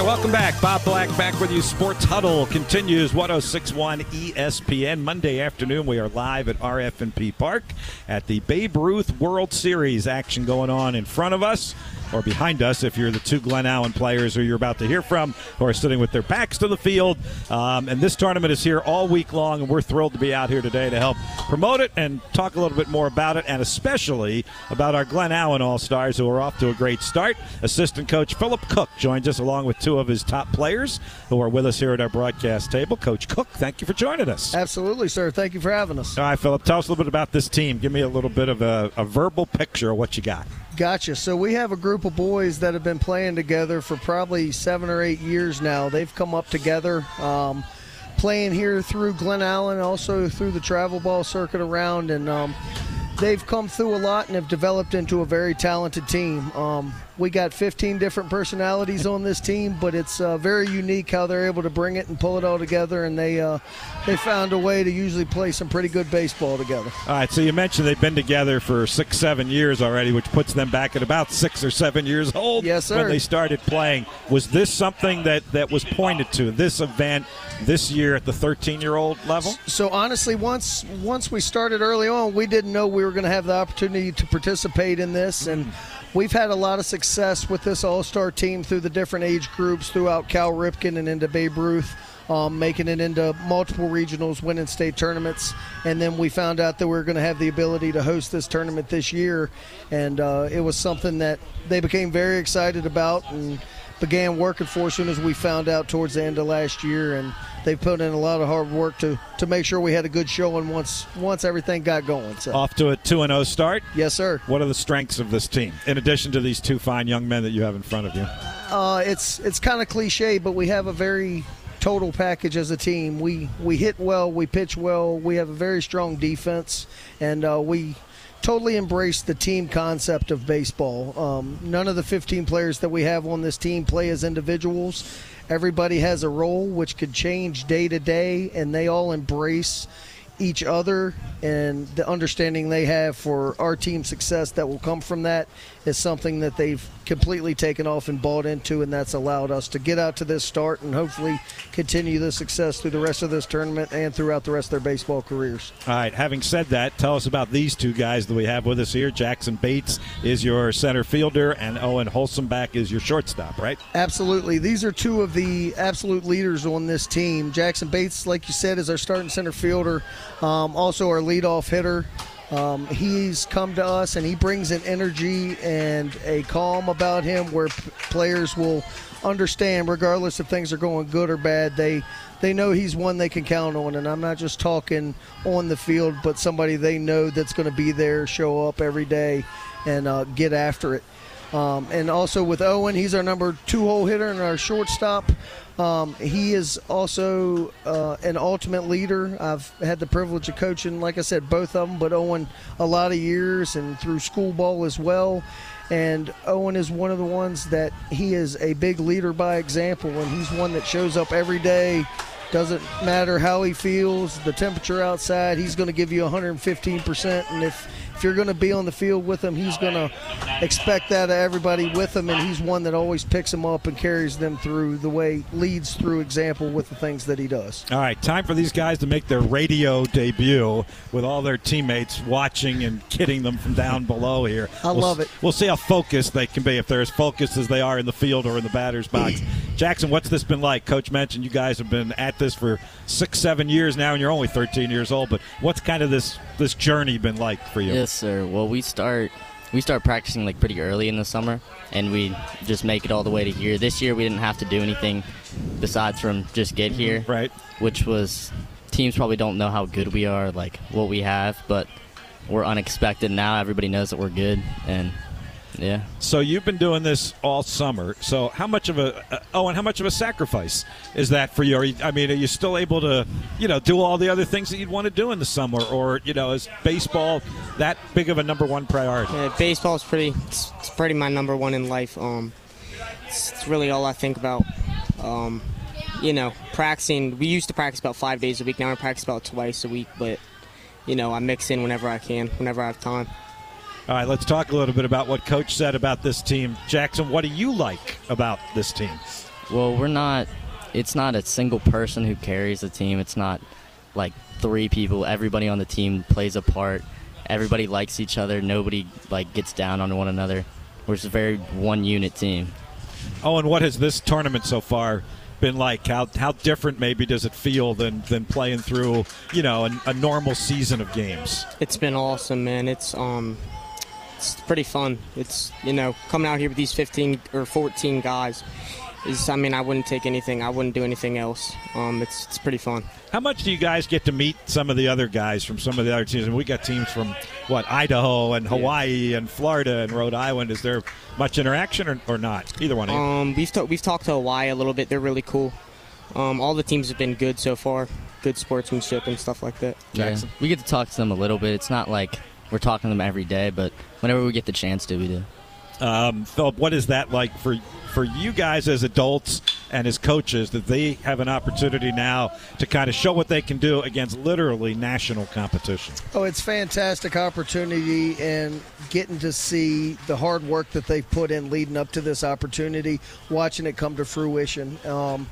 right, welcome back. Bob Black back with you. Sports Huddle continues 1061 ESPN. Monday afternoon, we are live at RF&P Park at the Babe Ruth World Series. Action going on in front of us or behind us if you're the two Glen Allen players who you're about to hear from who are sitting with their backs to the field. Um, and this tournament is here all week long, and we're thrilled to be out here today to help promote it and talk a little bit more about it, and especially about our Glen Allen All Stars who are off to a great start. Assistant coach Philip Cook joins us along with two of his top players who are with us here at our broadcast table. Coach Cook, thank you for joining us. Absolutely, sir. Thank you for having us. All right, Philip, tell us a little bit about this team. Give me a little bit of a, a verbal picture of what you got. Gotcha. So we have a group of boys that have been playing together for probably seven or eight years now. They've come up together, um, playing here through Glen Allen, also through the travel ball circuit around, and um, they've come through a lot and have developed into a very talented team. Um, we got 15 different personalities on this team, but it's uh, very unique how they're able to bring it and pull it all together. And they uh, they found a way to usually play some pretty good baseball together. All right, so you mentioned they've been together for six, seven years already, which puts them back at about six or seven years old. Yes, sir. When they started playing, was this something that that was pointed to this event this year at the 13-year-old level? So honestly, once once we started early on, we didn't know we were going to have the opportunity to participate in this, and we've had a lot of success with this All Star team through the different age groups throughout Cal Ripken and into Babe Ruth. Um, making it into multiple regionals, winning state tournaments, and then we found out that we were going to have the ability to host this tournament this year, and uh, it was something that they became very excited about and began working for as soon as we found out towards the end of last year, and they've put in a lot of hard work to, to make sure we had a good showing once once everything got going. So Off to a 2 and 0 start. yes, sir. What are the strengths of this team in addition to these two fine young men that you have in front of you? Uh, it's it's kind of cliche, but we have a very total package as a team. We we hit well, we pitch well, we have a very strong defense, and uh, we totally embrace the team concept of baseball. Um, none of the 15 players that we have on this team play as individuals. Everybody has a role which could change day to day, and they all embrace each other and the understanding they have for our team success that will come from that is something that they've completely taken off and bought into and that's allowed us to get out to this start and hopefully continue the success through the rest of this tournament and throughout the rest of their baseball careers. All right, having said that, tell us about these two guys that we have with us here. Jackson Bates is your center fielder, and Owen Holsomback is your shortstop, right? Absolutely. These are two of the absolute leaders on this team. Jackson Bates, like you said, is our starting center fielder, um, also our leadoff hitter. Um, he's come to us and he brings an energy and a calm about him where p- players will understand, regardless if things are going good or bad, they they know he's one they can count on. And I'm not just talking on the field, but somebody they know that's going to be there, show up every day, and uh, get after it. Um, and also with Owen, he's our number two hole hitter and our shortstop. Um, he is also uh, an ultimate leader. I've had the privilege of coaching, like I said, both of them, but Owen a lot of years and through school ball as well. And Owen is one of the ones that he is a big leader by example, and he's one that shows up every day. Doesn't matter how he feels, the temperature outside, he's going to give you 115%. And if if you're going to be on the field with him, he's going to expect that of everybody with him, and he's one that always picks them up and carries them through the way, leads through example with the things that he does. All right, time for these guys to make their radio debut with all their teammates watching and kidding them from down below here. I We'll- love it. We'll see how focused they can be, if they're as focused as they are in the field or in the batter's box. Jackson, what's this been like? Coach mentioned you guys have been at this for six, seven years now, and you're only 13 years old. But what's kind of this this journey been like for you? Yes, sir. Well, we start we start practicing like pretty early in the summer, and we just make it all the way to here. This year, we didn't have to do anything besides from just get here, Right. which was teams probably don't know how good we are, like what we have, but we're unexpected now. Everybody knows that we're good, and yeah. So you've been doing this all summer. So how much of a uh, oh, and how much of a sacrifice is that for you? Are you? I mean, are you still able to, you know, do all the other things that you'd want to do in the summer, or you know, is baseball that big of a number one priority? Yeah, baseball's pretty. It's, it's pretty my number one in life. Um, it's, it's really all I think about. Um, you know, practicing. We used to practice about five days a week. Now I practice about twice a week. But you know, I mix in whenever I can, whenever I have time. All right, let's talk a little bit about what Coach said about this team. Jackson, what do you like about this team? Well, we're not. It's not a single person who carries the team. It's not like three people. Everybody on the team plays a part. Everybody likes each other. Nobody like gets down on one another. We're just a very one unit team. Oh, and what has this tournament so far been like? How how different maybe does it feel than than playing through you know a, a normal season of games? It's been awesome, man. It's um, it's pretty fun. It's you know coming out here with these 15 or 14 guys is I mean I wouldn't take anything. I wouldn't do anything else. Um, it's it's pretty fun. How much do you guys get to meet some of the other guys from some of the other teams? And we got teams from what Idaho and Hawaii and Florida and Rhode Island. Is there much interaction or, or not? Either one of you. Um, we've ta- we've talked to Hawaii a little bit. They're really cool. Um, all the teams have been good so far. Good sportsmanship and stuff like that. Jackson? Yeah. We get to talk to them a little bit. It's not like we're talking to them every day, but whenever we get the chance to, we do. Um, Philip, what is that like for for you guys as adults and as coaches that they have an opportunity now to kind of show what they can do against literally national competition? Oh, it's fantastic opportunity and getting to see the hard work that they've put in leading up to this opportunity, watching it come to fruition. Um,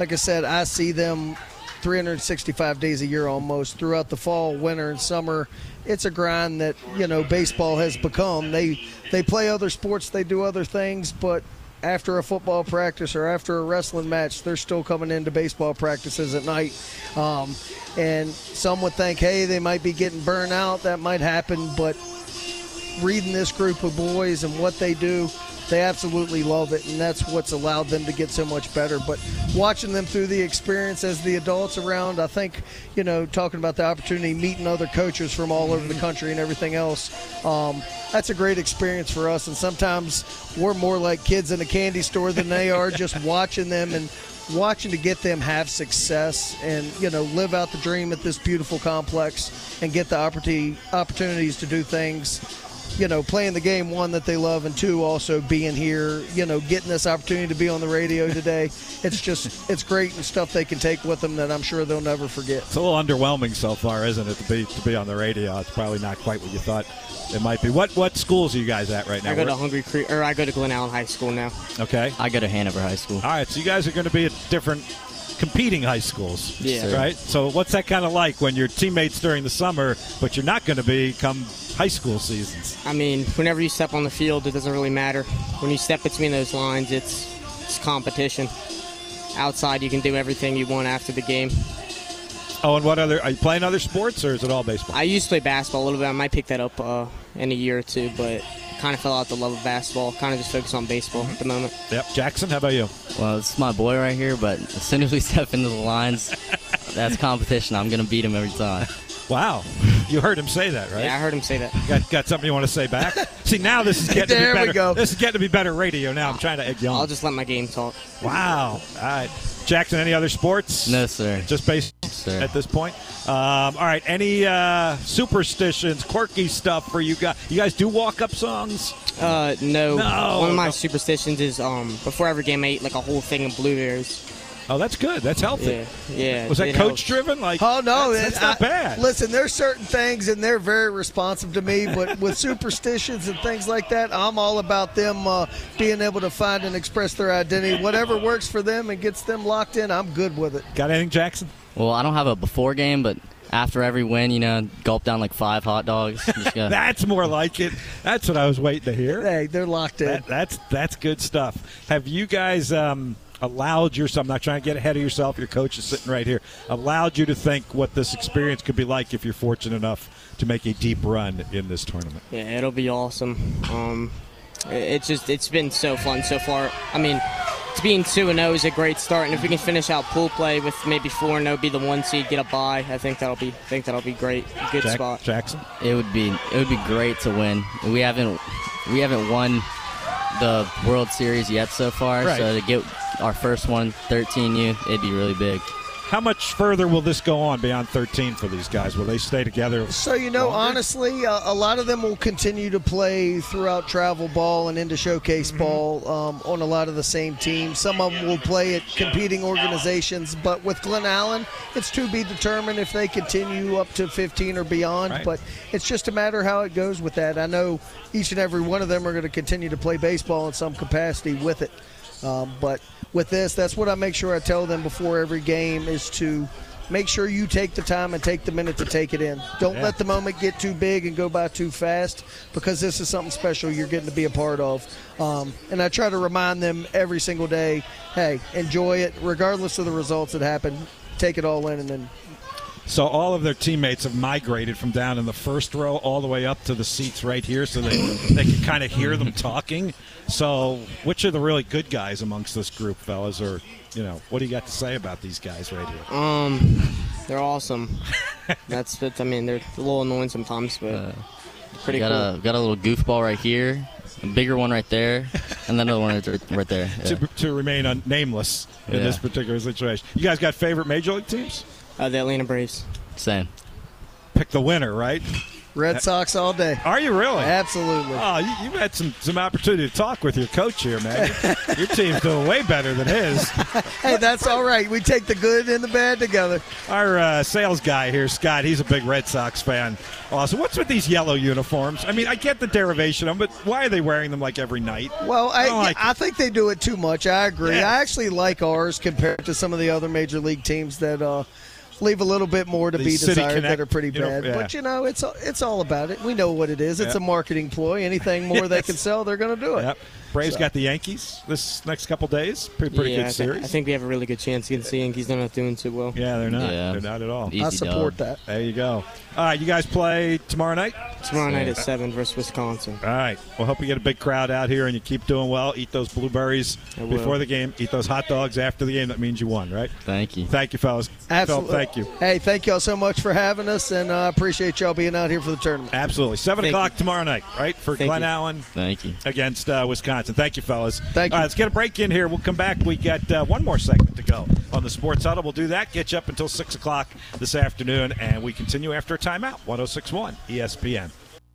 like I said, I see them 365 days a year almost throughout the fall, winter, and summer. It's a grind that you know baseball has become. They they play other sports, they do other things, but after a football practice or after a wrestling match, they're still coming into baseball practices at night. Um, and some would think, hey, they might be getting burned out. That might happen, but reading this group of boys and what they do, they absolutely love it, and that's what's allowed them to get so much better. But watching them through the experience as the adults around, I think, you know, talking about the opportunity, meeting other coaches from all over the country and everything else, um, that's a great experience for us. And sometimes we're more like kids in a candy store than they are, just watching them and watching to get them have success and you know live out the dream at this beautiful complex and get the opportunity opportunities to do things you know, playing the game one that they love, and two also being here, you know, getting this opportunity to be on the radio today. it's just it's great and stuff they can take with them that I'm sure they'll never forget. It's a little underwhelming so far, isn't it, to be to be on the radio? It's probably not quite what you thought it might be. What what schools are you guys at right now? I go to Hungary Creek, or I go to Glen Allen High School now. okay. I go to Hanover High School. All right, so you guys are going to be at different competing high schools. Yeah. Right? So what's that kind of like when you're teammates during the summer, but you're not going to be come high school seasons? I mean, whenever you step on the field, it doesn't really matter. When you step between those lines, it's it's competition. Outside, you can do everything you want after the game. Oh, and what other are you playing other sports or is it all baseball? I used to play basketball a little bit. I might pick that up uh, in a year or two, but kind of fell out the love of basketball. Kind of just focus on baseball at the moment. Yep. Jackson, how about you? Well, it's my boy right here, but as soon as we step into the lines, that's competition. I'm gonna beat him every time. Wow. You heard him say that, right? Yeah, I heard him say that. Got, got something you want to say back? See, now this is getting to There be we better. go. This is getting to be better radio now. I'm trying to egg you I'll just let my game talk. Wow. All right. Jackson, any other sports? No, sir. Just baseball Sir. at this point. Um, all right. Any uh, superstitions, quirky stuff for you guys? You guys do walk up songs? Uh, no. No, One of my no. superstitions is um before every game I eat like a whole thing of blueberries. Oh, that's good. That's healthy. Yeah, yeah. Was that coach helps. driven? Like, Oh no, that's, that's it- not I- bad. Listen, there's certain things, and they're very responsive to me. But with superstitions and things like that, I'm all about them uh, being able to find and express their identity. Whatever works for them and gets them locked in, I'm good with it. Got anything, Jackson? Well, I don't have a before game, but after every win, you know, gulp down like five hot dogs. That's more like it. That's what I was waiting to hear. Hey, they're locked in. That, that's that's good stuff. Have you guys um, allowed yourself? I'm not trying to get ahead of yourself. Your coach is sitting right here. Allowed you to think what this experience could be like if you're fortunate enough to make a deep run in this tournament. Yeah, it'll be awesome. Um, it's just it's been so fun so far. I mean, to being two and zero is a great start, and if we can finish out pool play with maybe four and zero, be the one seed, get a bye. I think that'll be I think that'll be great. Good Jack- spot. Jackson. it would be it would be great to win. We haven't we haven't won the World Series yet so far, Right. so to get our first one, 13U, it'd be really big. How much further will this go on beyond 13 for these guys? Will they stay together? So you know, honestly, uh, a lot of them will continue to play throughout travel ball and into showcase ball um, on a lot of the same teams. Some of them will play at competing organizations, but with Glen Allen, it's to be determined if they continue up to 15 or beyond. Right. But it's just a matter how it goes with that. I know each and every one of them are going to continue to play baseball in some capacity with it. Um, but with this, that's what I make sure I tell them before every game is to make sure you take the time and take the minute to take it in. Don't Yeah. let the moment get too big and go by too fast because this is something special you're getting to be a part of. Um, and I try to remind them every single day, hey, enjoy it regardless of the results that happen. Take it all in and then So all of their teammates have migrated from down in the first row all the way up to the seats right here, so they they can kind of hear them talking. So, which are the really good guys amongst this group, fellas? Or you know, what do you got to say about these guys right here? Um, they're awesome. That's that's. I mean, they're a little annoying sometimes, but Uh, pretty got cool. a got a little goofball right here, a bigger one right there, and then another one right, right there. Yeah. To, to remain un- nameless in Yeah. this particular situation. You guys got favorite major league teams? Uh, the Atlanta Braves. Same. Pick the winner, right? Red Sox all day. Are you really? Absolutely. Oh, you, you've had some, some opportunity to talk with your coach here, man. your team's doing way better than his. Hey, that's all right. We take the good and the bad together. Our uh, sales guy here, Scott, he's a big Red Sox fan. Also, what's with these yellow uniforms? I mean, I get the derivation of them, but why are they wearing them like every night? Well, I, I like I think they do it too much. I agree. Yeah. I actually like ours compared to some of the other major league teams that uh, leave a little bit more to The be desired Connect, that are pretty you know, bad. yeah. But you know, it's it's all about it. We know what it is. It's Yeah. a marketing ploy. Anything more they can sell, they're going to do it. Yep. Braves So- got the Yankees this next couple days. Pretty, pretty yeah, good I, thi- series. I think we have a really good chance against the Yankees. They're not doing too well. yeah, they're not. Yeah. They're not at all. Easy I support dub. that. There you go. All right, you guys play tomorrow night? Tomorrow night at seven versus Wisconsin. All right. Well, hope you get a big crowd out here and you keep doing well. Eat those blueberries before the game. Eat those hot dogs after the game. That means you won, right? Thank you. Thank you, fellas. Absolutely. Phil, thank you. Hey, thank y'all so much for having us, and I appreciate y'all being out here for the tournament. Absolutely. 7 Thank o'clock tomorrow night, right? For Thank Glen you. Allen Thank you. against uh, Wisconsin. Thank you, fellas. Thank you. right, let's get a break in here. We'll come back. We got uh, one more segment to go on the Sports Huddle. We'll do that. Get you up until 6 o'clock this afternoon, and we continue after a timeout. 1061 ESPN.